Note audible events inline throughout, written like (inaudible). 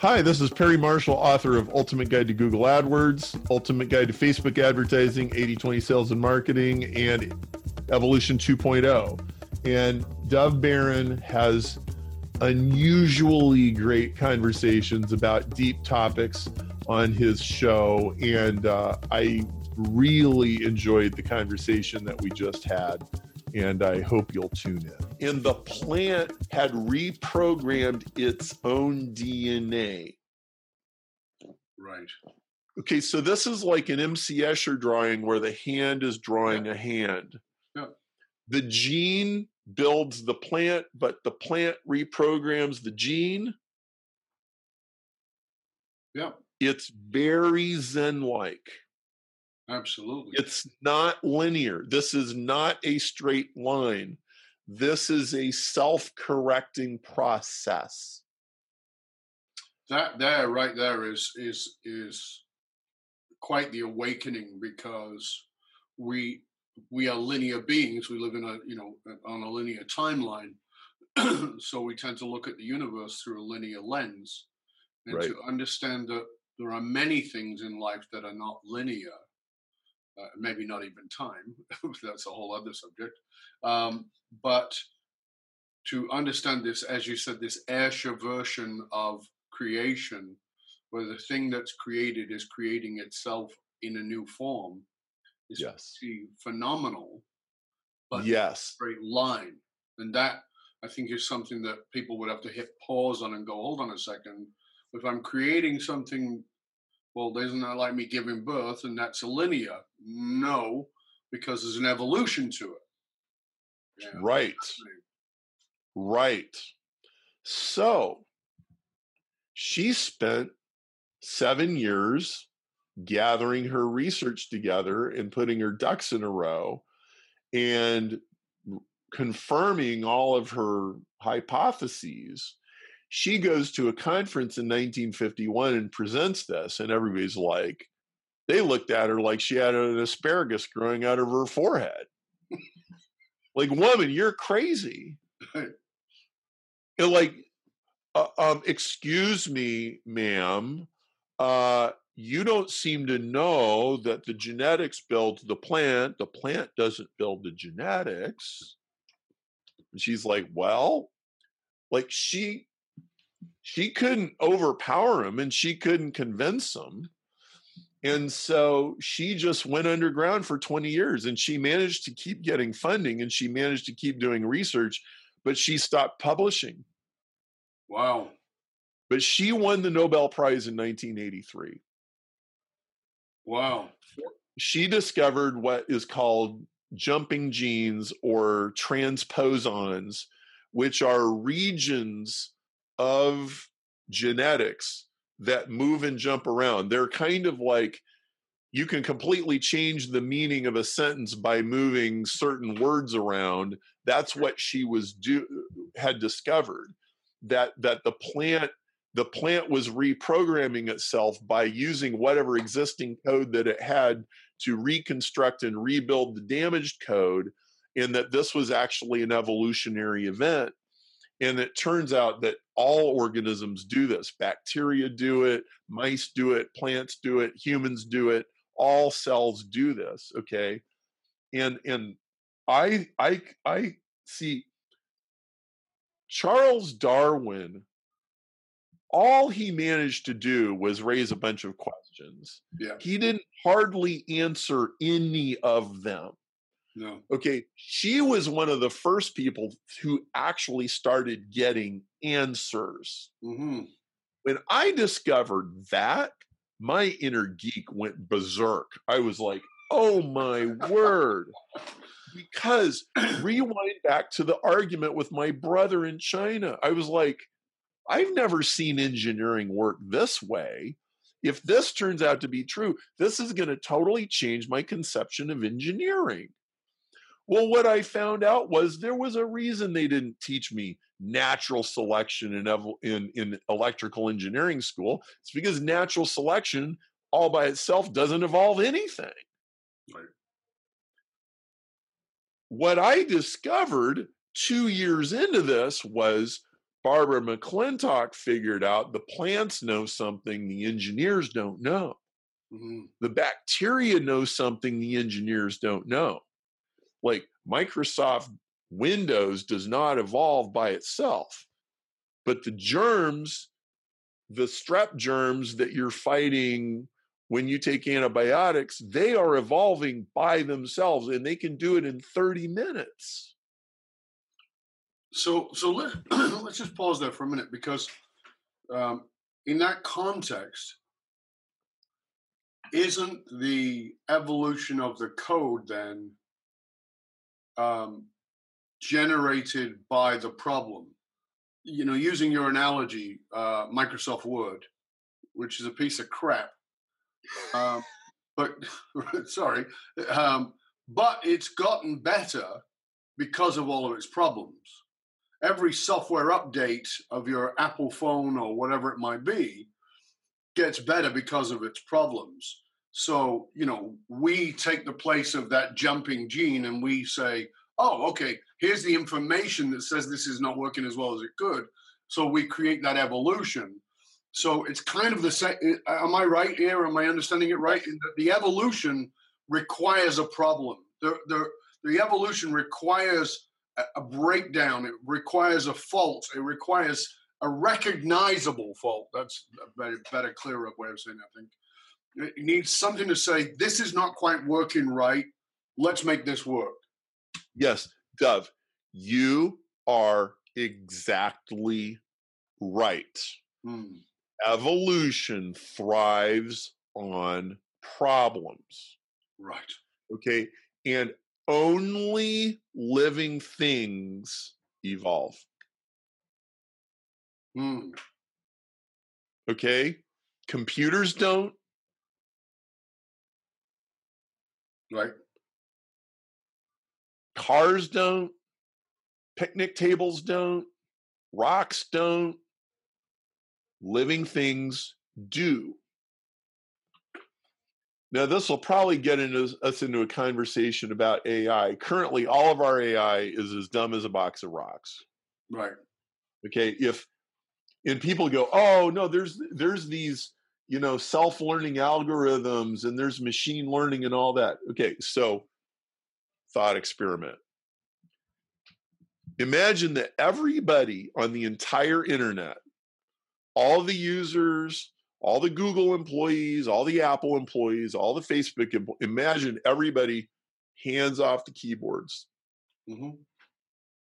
Hi, this is Perry Marshall, author of Ultimate Guide to Google AdWords, Ultimate Guide to Facebook Advertising, 80 20 Sales and Marketing, and Evolution 2.0. And Dov Baron has unusually great conversations about deep topics on his show. And uh, I really enjoyed the conversation that we just had. And I hope you'll tune in. And the plant had reprogrammed its own DNA. Right. Okay, so this is like an MC Escher drawing where the hand is drawing yeah. a hand. Yeah. The gene builds the plant, but the plant reprograms the gene. Yeah. It's very Zen like. Absolutely. It's not linear. This is not a straight line. This is a self correcting process. That there, right there, is is is quite the awakening because we we are linear beings. We live in a you know on a linear timeline, (clears throat) so we tend to look at the universe through a linear lens, and right. to understand that there are many things in life that are not linear. Uh, maybe not even time. (laughs) That's a whole other subject. Um, but to understand this, as you said, this Escher version of creation, where the thing that's created is creating itself in a new form, is yes. phenomenal. But yes, straight line, and that I think is something that people would have to hit pause on and go, hold on a second. If I'm creating something, well, isn't that like me giving birth and that's a linear? No, because there's an evolution to it. Yeah, right. Right. So she spent seven years gathering her research together and putting her ducks in a row and confirming all of her hypotheses. She goes to a conference in 1951 and presents this, and everybody's like, they looked at her like she had an asparagus growing out of her forehead. like, woman, you're crazy. and like, uh, um, excuse me, ma'am. Uh, you don't seem to know that the genetics builds the plant. The plant doesn't build the genetics. And she's like, well, like she she couldn't overpower him and she couldn't convince him. And so she just went underground for 20 years and she managed to keep getting funding and she managed to keep doing research, but she stopped publishing. Wow. But she won the Nobel Prize in 1983. Wow. She discovered what is called jumping genes or transposons, which are regions of genetics that move and jump around. They're kind of like you can completely change the meaning of a sentence by moving certain words around. That's what she was do had discovered that that the plant the plant was reprogramming itself by using whatever existing code that it had to reconstruct and rebuild the damaged code and that this was actually an evolutionary event and it turns out that all organisms do this bacteria do it mice do it plants do it humans do it all cells do this okay and and i i i see charles darwin all he managed to do was raise a bunch of questions. Yeah. He didn't hardly answer any of them. No. Okay. She was one of the first people who actually started getting answers. Mm-hmm. When I discovered that, my inner geek went berserk. I was like, oh my word. Because (coughs) rewind back to the argument with my brother in China. I was like, I've never seen engineering work this way. If this turns out to be true, this is going to totally change my conception of engineering. Well, what I found out was there was a reason they didn't teach me natural selection in, in, in electrical engineering school. It's because natural selection all by itself doesn't evolve anything. Right. What I discovered two years into this was Barbara McClintock figured out the plants know something the engineers don't know. Mm-hmm. The bacteria know something the engineers don't know. Like Microsoft Windows does not evolve by itself, but the germs, the strep germs that you're fighting when you take antibiotics, they are evolving by themselves and they can do it in 30 minutes. So, so let, (clears throat) let's just pause there for a minute because um, in that context, isn't the evolution of the code then um, generated by the problem? You know, using your analogy, uh, Microsoft Word, which is a piece of crap um, but (laughs) sorry, um, but it's gotten better because of all of its problems. Every software update of your Apple phone or whatever it might be gets better because of its problems. So, you know, we take the place of that jumping gene and we say, oh, okay, here's the information that says this is not working as well as it could. So we create that evolution. So it's kind of the same. Eh, am I right here? Am I understanding it right? The evolution requires a problem. The, the, the evolution requires a breakdown. It requires a fault. It requires a recognizable fault. That's a better, better clearer way of saying it, I think. It needs something to say, this is not quite working right. Let's make this work. Yes, Dov, you are exactly right. Hmm evolution thrives on problems. Right. Okay. And only living things evolve. Hmm. Okay. Computers don't. Right. Cars don't. Picnic tables don't. Rocks don't living things do. Now, this will probably get into, us into a conversation about AI. Currently, all of our AI is as dumb as a box of rocks. Right. Okay. If and people go, oh no, there's there's these you know self-learning algorithms and there's machine learning and all that. Okay, so thought experiment. Imagine that everybody on the entire internet all the users, all the Google employees, all the Apple employees, all the Facebook. Imagine everybody hands off the keyboards. Mm-hmm.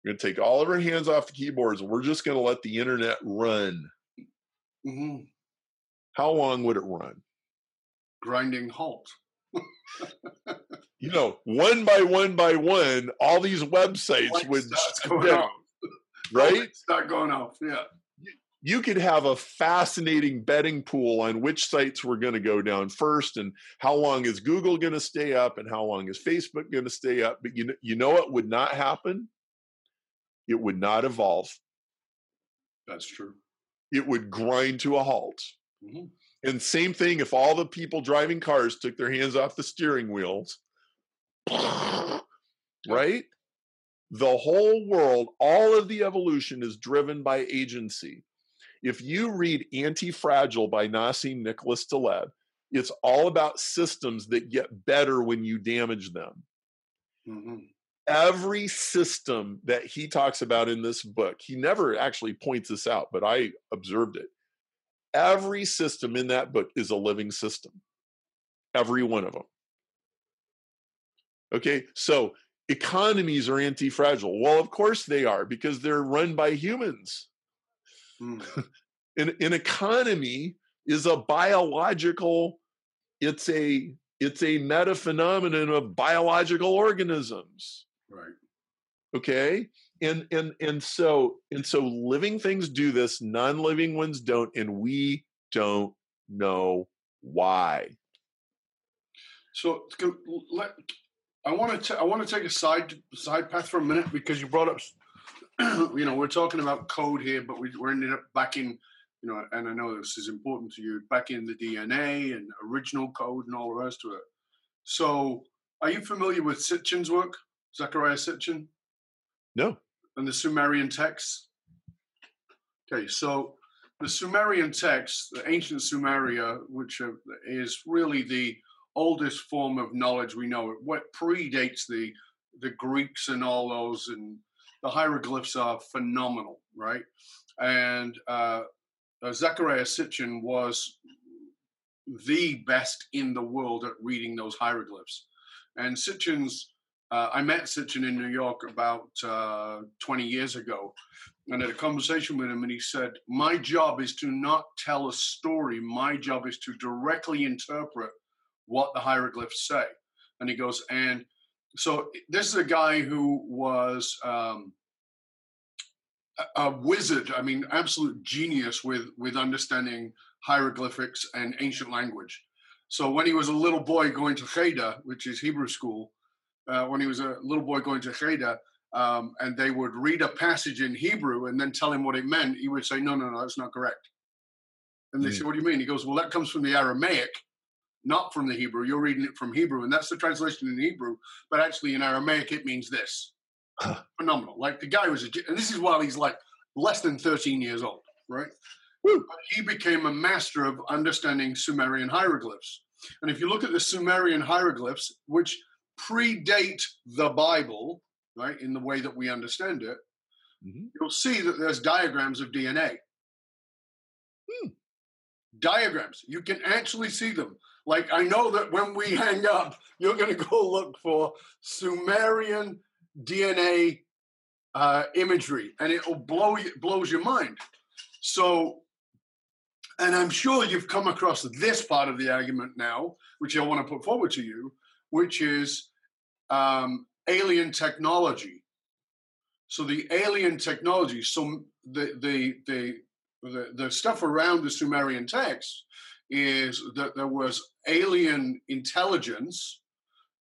We're going to take all of our hands off the keyboards and we're just going to let the internet run. Mm-hmm. How long would it run? Grinding halt. (laughs) you know, one by one by one, all these websites would go down. (laughs) Right? Start going off. Yeah you could have a fascinating betting pool on which sites were going to go down first and how long is Google going to stay up and how long is Facebook going to stay up. But you know, you know what would not happen? It would not evolve. That's true. It would grind to a halt. Mm-hmm. And same thing if all the people driving cars took their hands off the steering wheels, right? The whole world, all of the evolution is driven by agency. If you read Anti Fragile by Nassim Nicholas Taleb, it's all about systems that get better when you damage them. Mm-hmm. Every system that he talks about in this book, he never actually points this out, but I observed it. Every system in that book is a living system, every one of them. Okay, so economies are anti fragile. Well, of course they are because they're run by humans. Mm. (laughs) an, an economy is a biological, it's a it's a meta phenomenon of biological organisms. Right. Okay. And and and so and so living things do this, non-living ones don't, and we don't know why. So let I want to I want to take a side side path for a minute because you brought up (clears throat) you know, we're talking about code here, but we, we're ended up back in, you know, and I know this is important to you, back in the DNA and original code and all the rest of it. So, are you familiar with Sitchin's work, Zecharia Sitchin? No. And the Sumerian texts? Okay, so the Sumerian text, the ancient Sumeria, which is really the oldest form of knowledge we know, It what predates the the Greeks and all those, and the hieroglyphs are phenomenal, right? And uh, uh, Zecharia Sitchin was the best in the world at reading those hieroglyphs. And Sitchin's, uh, I met Sitchin in New York about uh, 20 years ago and had a conversation with him, and he said, My job is to not tell a story, my job is to directly interpret what the hieroglyphs say. And he goes, And so this is a guy who was um, a, wizard, I mean, absolute genius with, with understanding hieroglyphics and ancient language. So when he was a little boy going to Cheder, which is Hebrew school, uh, when he was a little boy going to Cheder, um, and they would read a passage in Hebrew and then tell him what it meant, he would say, "No, no, no, that's not correct." And they mm. say, "What do you mean?" He goes, "Well, that comes from the Aramaic, not from the Hebrew. You're reading it from Hebrew, and that's the translation in Hebrew. But actually, in Aramaic, it means this." Phenomenal. Like the guy was, a, and this is while he's like less than 13 years old, right? But he became a master of understanding Sumerian hieroglyphs. And if you look at the Sumerian hieroglyphs, which predate the Bible, right, in the way that we understand it, mm-hmm. you'll see that there's diagrams of DNA. Hmm. Diagrams. You can actually see them. Like I know that when we (laughs) hang up, you're going to go look for Sumerian DNA uh, imagery, and it'll blow you, blows your mind. So and I'm sure you've come across this part of the argument now, which I want to put forward to you, which is um, alien technology. So the alien technology, so the, the the the the stuff around the Sumerian text is that there was alien intelligence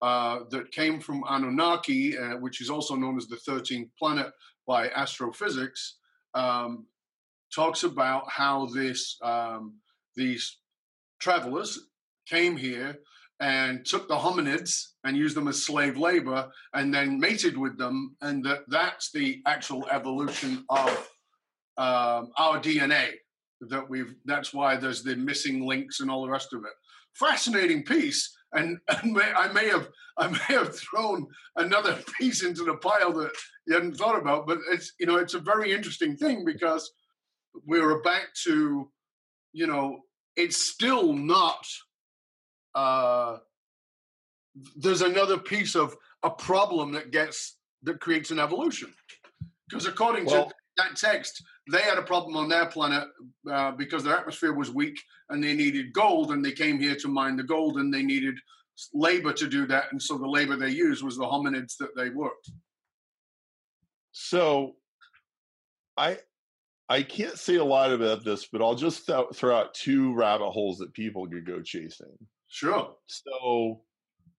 uh, that came from Anunnaki, uh, which is also known as the 13th planet by astrophysics, um, talks about how this um, these travelers came here and took the hominids and used them as slave labor and then mated with them and that that's the actual evolution of um, our dna that we've that's why there's the missing links and all the rest of it fascinating piece and, (laughs) and may, i may have i may have thrown another (laughs) piece into the pile that you hadn't thought about but it's you know it's a very interesting thing because we're back to, you know, it's still not. Uh, there's another piece of a problem that gets that creates an evolution, because according well, to that text, they had a problem on their planet uh, because their atmosphere was weak and they needed gold, and they came here to mine the gold, and they needed labor to do that, and so the labor they used was the hominids that they worked. So, I I can't say a lot about this, but I'll just th- throw out two rabbit holes that people could go chasing. Sure. So,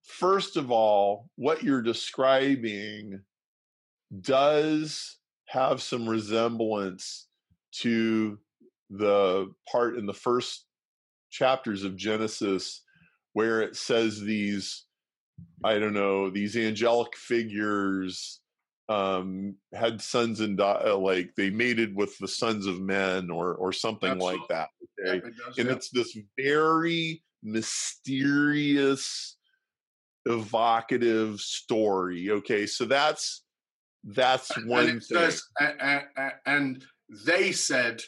first of all, what you're describing does have some resemblance to the part in the first chapters of Genesis where it says these, I don't know, these angelic figures um, had sons and uh, like they mated with the sons of men or or something Absolutely. like that. Okay, yeah, it does, and yeah. it's this very mysterious, evocative story. Okay, so that's that's one and thing. And, they said,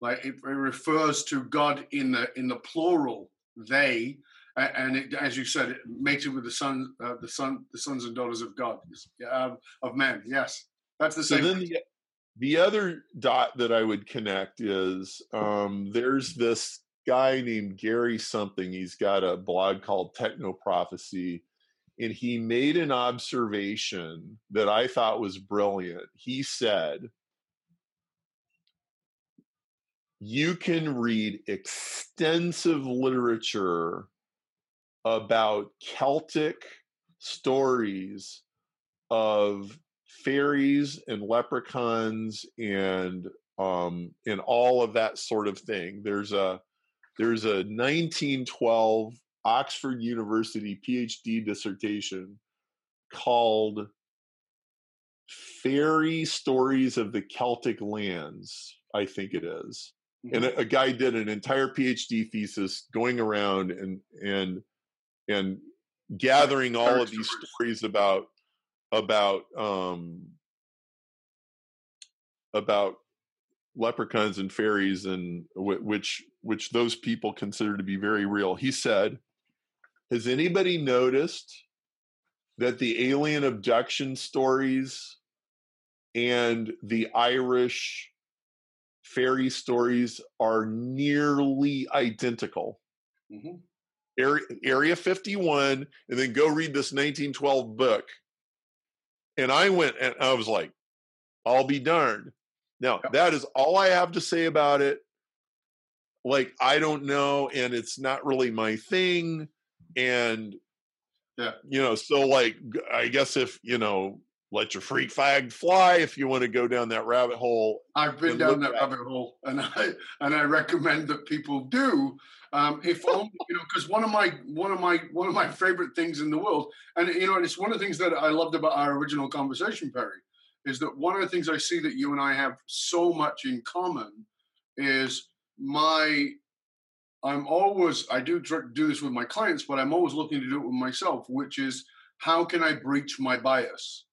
like it refers to God in the in the plural. They and it, as you said, it mated with the son, uh, the son, the sons and daughters of God, uh, of men. Yes, that's the same. So then the, the, other dot that I would connect is um, there's this guy named Gary something. He's got a blog called Techno Prophecy, and he made an observation that I thought was brilliant. He said. You can read extensive literature about Celtic stories of fairies and leprechauns and um, and all of that sort of thing. There's a there's a 1912 Oxford University PhD dissertation called fairy stories of the celtic lands i think it is. Mm-hmm. and a, a guy did an entire phd thesis going around and and and gathering all of these stories about about um about leprechauns and fairies and which which those people consider to be very real. He said has anybody noticed that the alien abduction stories and the irish fairy stories are nearly identical? Mhm. area, area 51 and then go read this 1912 book. And i went and i was like i'll be darned now that is all i have to say about it like i don't know and it's not really my thing and Yeah. you know so like I guess if you know let your freak flag fly if you want to go down that rabbit hole I've been down that at- rabbit hole, and (laughs) I and I recommend that people do. Um, if only, you know, because one of my one of my one of my favorite things in the world, and you know, and it's one of the things that I loved about our original conversation, Perry, is that one of the things I see that you and I have so much in common is my. I'm always I do do this with my clients, but I'm always looking to do it with myself, which is how can I breach my bias?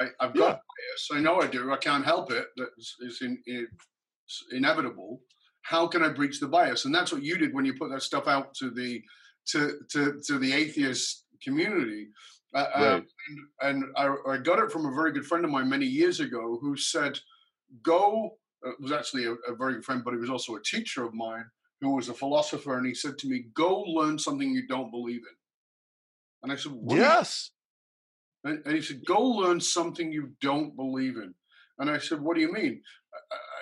I, I've got Yeah. bias. I know I do. I can't help it. That's it's in, it's inevitable. How can I breach the bias? And that's what you did when you put that stuff out to the to to to the atheist community. Uh, uh, and and I, I got it from a very good friend of mine many years ago who said, "Go." Uh, was actually a, a very good friend, but he was also a teacher of mine who was a philosopher, and he said to me, "Go learn something you don't believe in." And I said, what yes and, and he said, "Go learn something you don't believe in." And I said, "What do you mean?"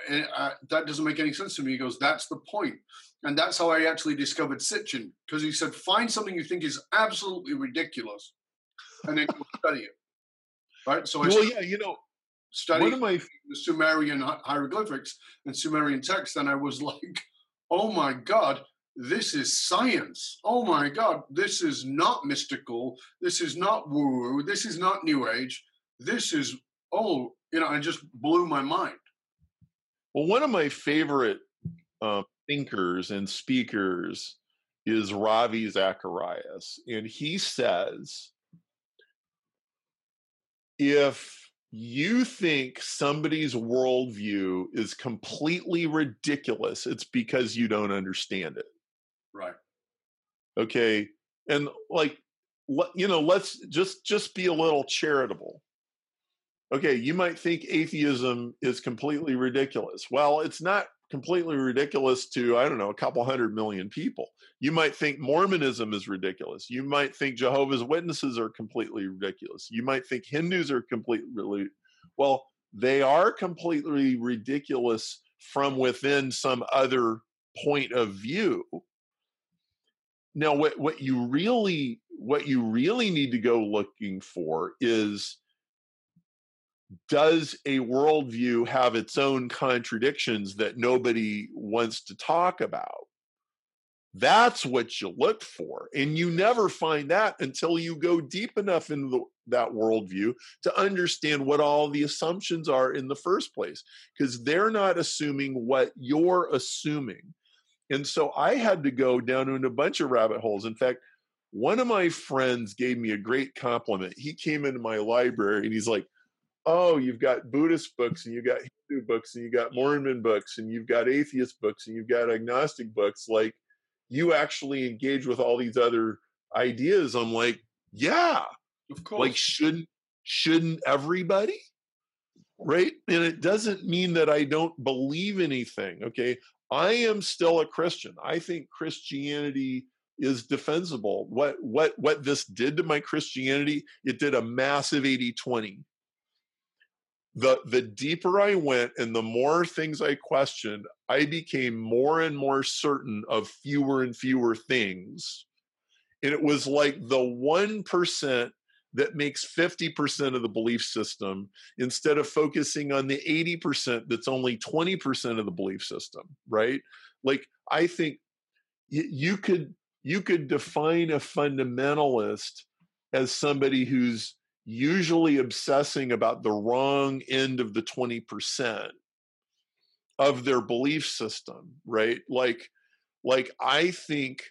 And, that doesn't make any sense to me. He goes, "That's the point." And that's how I actually discovered Sitchin, because he said, "Find something you think is absolutely ridiculous, and then go study it." Right. So I well yeah you know studying one of my the Sumerian hieroglyphics and Sumerian text, and I was (laughs) like, "Oh my god, this is science! Oh my god, this is not mystical. This is not woo. This is not New Age. This is oh, you know." It just blew my mind. Well, one of my favorite uh, thinkers and speakers is Ravi Zacharias, and he says, if you think somebody's worldview is completely ridiculous, it's because you don't understand it. Right. Okay, and like, you know, let's just just be a little charitable. Okay, you might think atheism is completely ridiculous. Well, it's not completely ridiculous to I don't know a couple hundred million people. You might think Mormonism is ridiculous. You might think Jehovah's Witnesses are completely ridiculous. You might think Hindus are completely well, they are completely ridiculous from within some other point of view. Now what what you really what you really need to go looking for is does a worldview have its own contradictions that nobody wants to talk about? That's what you look for. And you never find that until you go deep enough into the, that worldview to understand what all the assumptions are in the first place, because they're not assuming what you're assuming. And so I had to go down into a bunch of rabbit holes. In fact, one of my friends gave me a great compliment. He came into my library and he's like, oh, you've got Buddhist books and you've got Hindu books and you've got Mormon books and you've got atheist books and you've got agnostic books. Like you actually engage with all these other ideas. I'm like, yeah, Of course. like shouldn't shouldn't everybody? Right? And it doesn't mean that I don't believe anything. Okay. I am still a Christian. I think Christianity is defensible. What what what this did to my Christianity, it did a massive 80-20 the the deeper I went and the more things I questioned, I became more and more certain of fewer and fewer things. And it was like the one percent that makes 50% of the belief system instead of focusing on the 80% that's only 20% of the belief system, right? Like I think you could you could define a fundamentalist as somebody who's usually obsessing about the wrong end of the 20% of their belief system, right? Like, like I think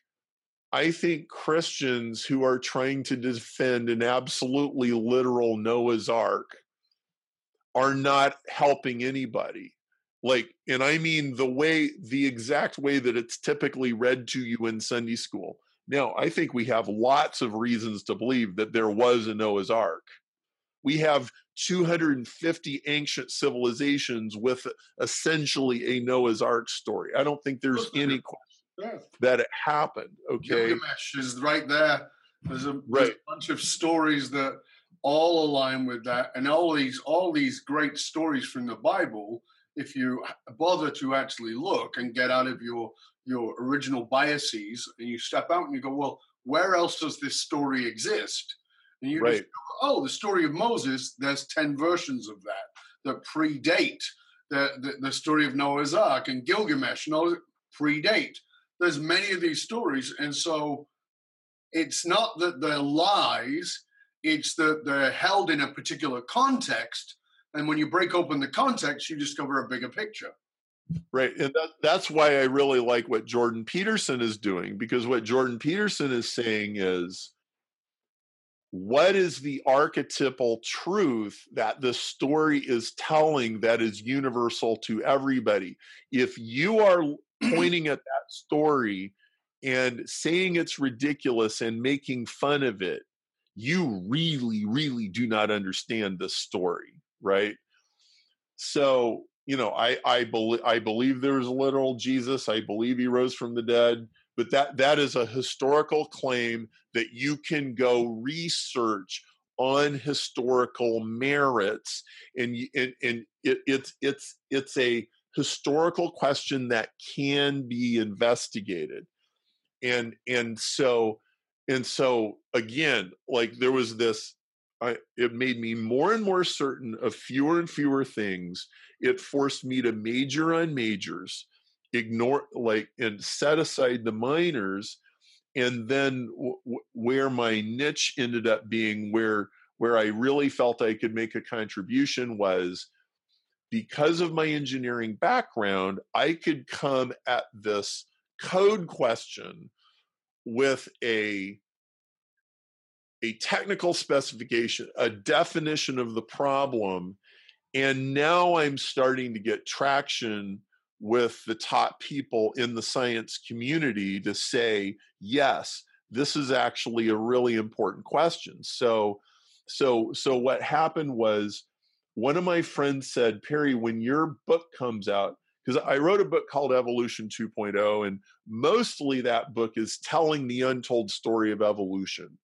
I think Christians who are trying to defend an absolutely literal Noah's Ark are not helping anybody. Like, and I mean the way, the exact way that it's typically read to you in Sunday school. Now, I think we have lots of reasons to believe that there was a Noah's Ark. We have 250 ancient civilizations with essentially a Noah's Ark story. I don't think there's any question that it happened. Okay, Gilgamesh is right there. There's a, right. there's a bunch of stories that all align with that, and all these all these great stories from the Bible. If you bother to actually look and get out of your your original biases, and you step out and you go, well, where else does this story exist? And you right. just go, oh, the story of Moses. There's ten versions of that that predate the, the, the story of Noah's Ark and Gilgamesh and all predate there's many of these stories, and so it's not that they're lies; it's that they're held in a particular context. And when you break open the context, you discover a bigger picture. Right. And that, that's why I really like what Jordan Peterson is doing, because what Jordan Peterson is saying is what is the archetypal truth that the story is telling that is universal to everybody? If you are (clears throat) pointing at that story and saying it's ridiculous and making fun of it, you really, really do not understand the story, right? So, you know, I I believe I believe there's a literal Jesus. I believe he rose from the dead, but that that is a historical claim that you can go research on historical merits, and and, and it, it's it's it's a historical question that can be investigated and and so and so again like there was this I, it made me more and more certain of fewer and fewer things. It forced me to major on majors ignore like and set aside the minors and then w- where my niche ended up being where where i really felt i could make a contribution was because of my engineering background, I could come at this code question with a a technical specification, a definition of the problem, and now I'm starting to get traction with the top people in the science community to say, yes, this is actually a really important question. So so so what happened was one of my friends said, Perry, when your book comes out, because I wrote a book called Evolution 2.0, and mostly that book is telling the untold story of evolution.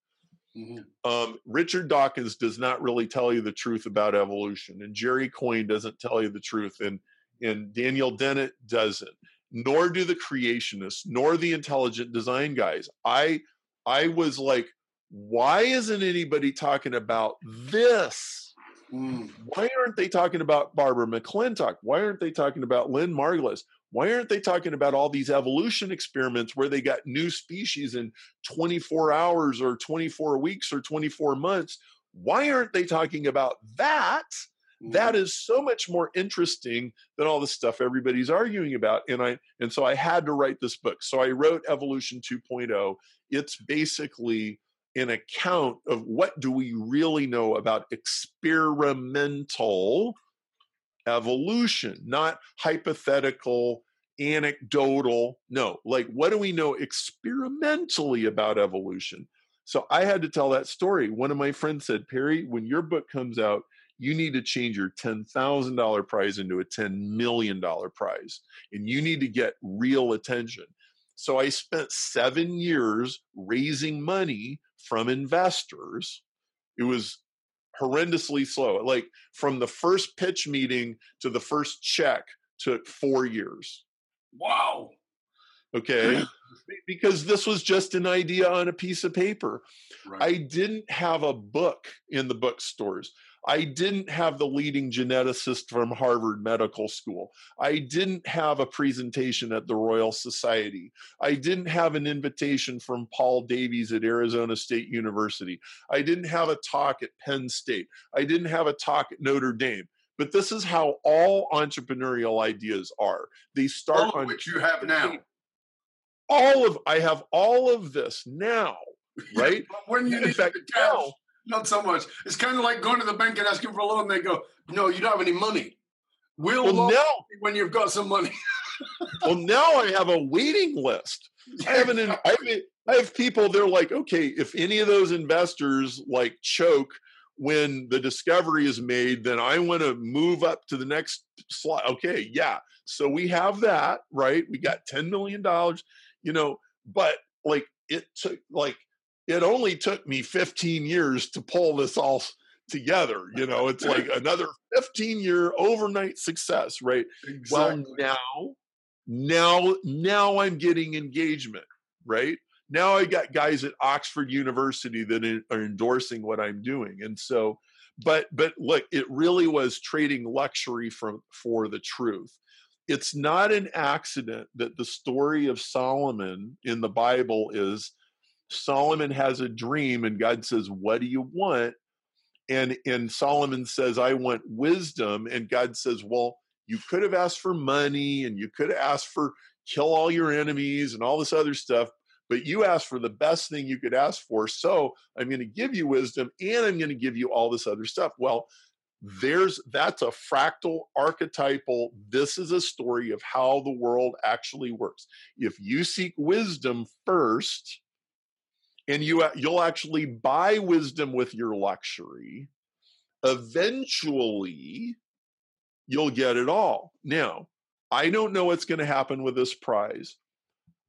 Mm-hmm. Um, Richard Dawkins does not really tell you the truth about evolution, and Jerry Coyne doesn't tell you the truth, and and Daniel Dennett doesn't. Nor do the creationists, nor the intelligent design guys. I I was like, why isn't anybody talking about this? Mm. Why aren't they talking about Barbara McClintock? Why aren't they talking about Lynn Margulis? Why aren't they talking about all these evolution experiments where they got new species in 24 hours or 24 weeks or 24 months? Why aren't they talking about that? That mm-hmm. so much more interesting than all the stuff everybody's arguing about. And I and so I had to write this book. So I wrote Evolution 2.0. It's basically an account of what do we really know about experimental evolution, not hypothetical, anecdotal. No, like what do we know experimentally about evolution? So I had to tell that story. One of my friends said, Perry, when your book comes out, you need to change your $10,000 prize into a $10 million prize, and you need to get real attention. So I spent seven years raising money from investors. It was horrendously slow. Like from the first pitch meeting to the first check took four years. Wow. Okay. because this was just an idea on a piece of paper. Right. I didn't have a book in the bookstores. I didn't have the leading geneticist from Harvard Medical School. I didn't have a presentation at the Royal Society. I didn't have an invitation from Paul Davies at Arizona State University. I didn't have a talk at Penn State. I didn't have a talk at Notre Dame. But this is how all entrepreneurial ideas are. They start all on which you have now. All of I have all of this now, (laughs) right? when you In need fact, now- not so much. It's kind of like going to the bank and asking for a loan. They go, "No, you don't have any money. We'll Well, loan now, you when you've got some money." (laughs) well, now I have a waiting list. I have an, I have, I have people. They're like, okay, if any of those investors like choke when the discovery is made, then I want to move up to the next slide. Okay, yeah. So we have that, right? We got ten million dollars, you know, but like it took like it only took me 15 years to pull this all together. You know, it's like (laughs) another 15 year overnight success, right? exactly. Well, now, now, now I'm getting engagement, right? Now I got guys at Oxford University that are endorsing what I'm doing, and so, but but look, it really was trading luxury from for the truth. It's not an accident that the story of Solomon in the Bible is Solomon has a dream, and God says, "What do you want?" And and Solomon says, "I want wisdom," and God says, "Well." you could have asked for money and you could have asked for kill all your enemies and all this other stuff but you asked for the best thing you could ask for so i'm going to give you wisdom and i'm going to give you all this other stuff well there's that's a fractal archetypal this is a story of how the world actually works if you seek wisdom first and you uh, you'll actually buy wisdom with your luxury eventually you'll get it all. Now, I don't know what's going to happen with this prize.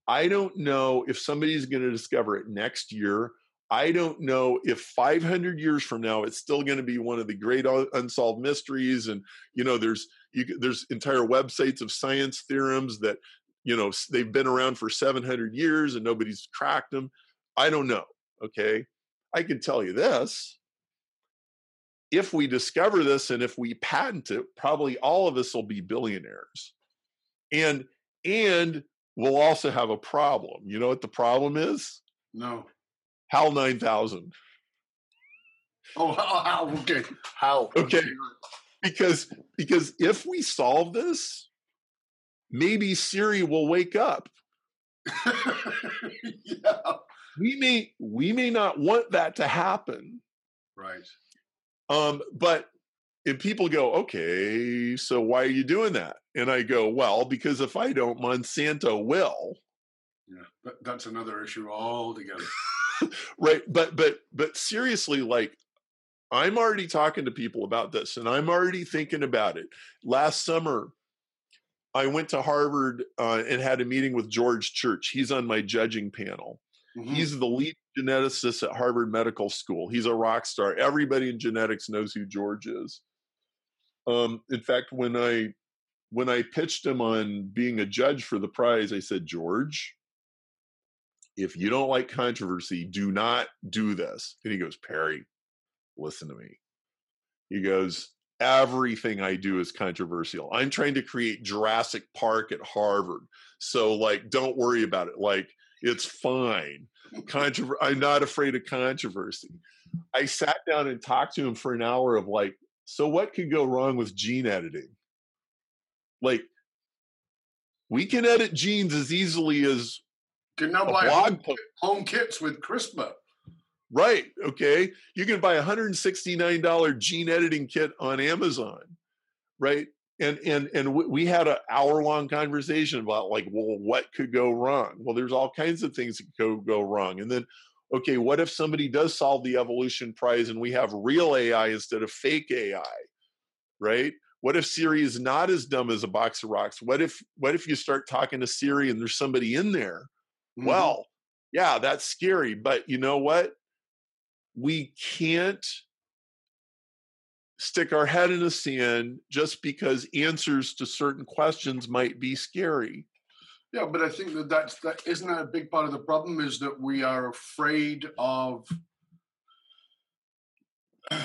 I don't know if somebody's going to discover it next year. I don't know if 500 years from now it's still going to be one of the great unsolved mysteries. And you know, there's you, there's entire websites of science theorems that you know they've been around for 700 years and nobody's cracked them. I don't know. Okay, I can tell you this: if we discover this and if we patent it, probably all of us will be billionaires. And and we'll also have a problem. You know what the problem is? no. HAL 9000. Oh, how, okay. How? Okay. Because because if we solve this, maybe Siri will wake up. (laughs) yeah. We may we may not want that to happen. Right. Um, but if people go, okay, so why are you doing that? And I go, well, because if I don't, Monsanto will. Yeah. That, that's another issue altogether. (laughs) right but but but seriously like i'm already talking to people about this and i'm already thinking about it last summer i went to harvard uh, and had a meeting with george church he's on my judging panel Mhm. he's the lead geneticist at harvard medical school he's a rock star everybody in genetics knows who george is um, in fact when i when i pitched him on being a judge for the prize i said george if you don't like controversy, do not do this. And he goes, Perry, listen to me. He goes, everything I do is controversial. I'm trying to create Jurassic Park at Harvard. So, like, don't worry about it. Like, it's fine. (laughs) Controver- I'm not afraid of controversy. I sat down and talked to him for an hour of like, so what could go wrong with gene editing? Like, we can edit genes as easily as Can now buy blog home, home kits with CRISPR. Right. Okay. You can buy a $169 gene editing kit on Amazon. Right. And and and we had an hour long conversation about like, well, what could go wrong? Well, there's all kinds of things that could go wrong. And then, okay, what if somebody does solve the evolution prize and we have real AI instead of fake AI? Right? What if Siri is not as dumb as a box of rocks? What if what if you start talking to Siri and there's somebody in there Mhm. well, yeah, that's scary. But you know what? We can't stick our head in the sand just because answers to certain questions might be scary. Yeah, but I think that that's that isn't that a big part of the problem is that we are afraid of (sighs)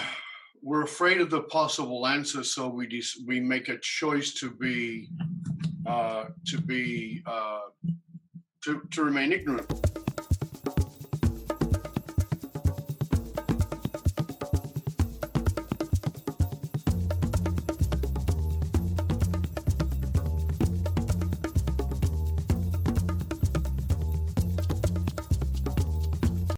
we're afraid of the possible answer, so we de- we make a choice to be uh, to be uh, to to remain ignorant.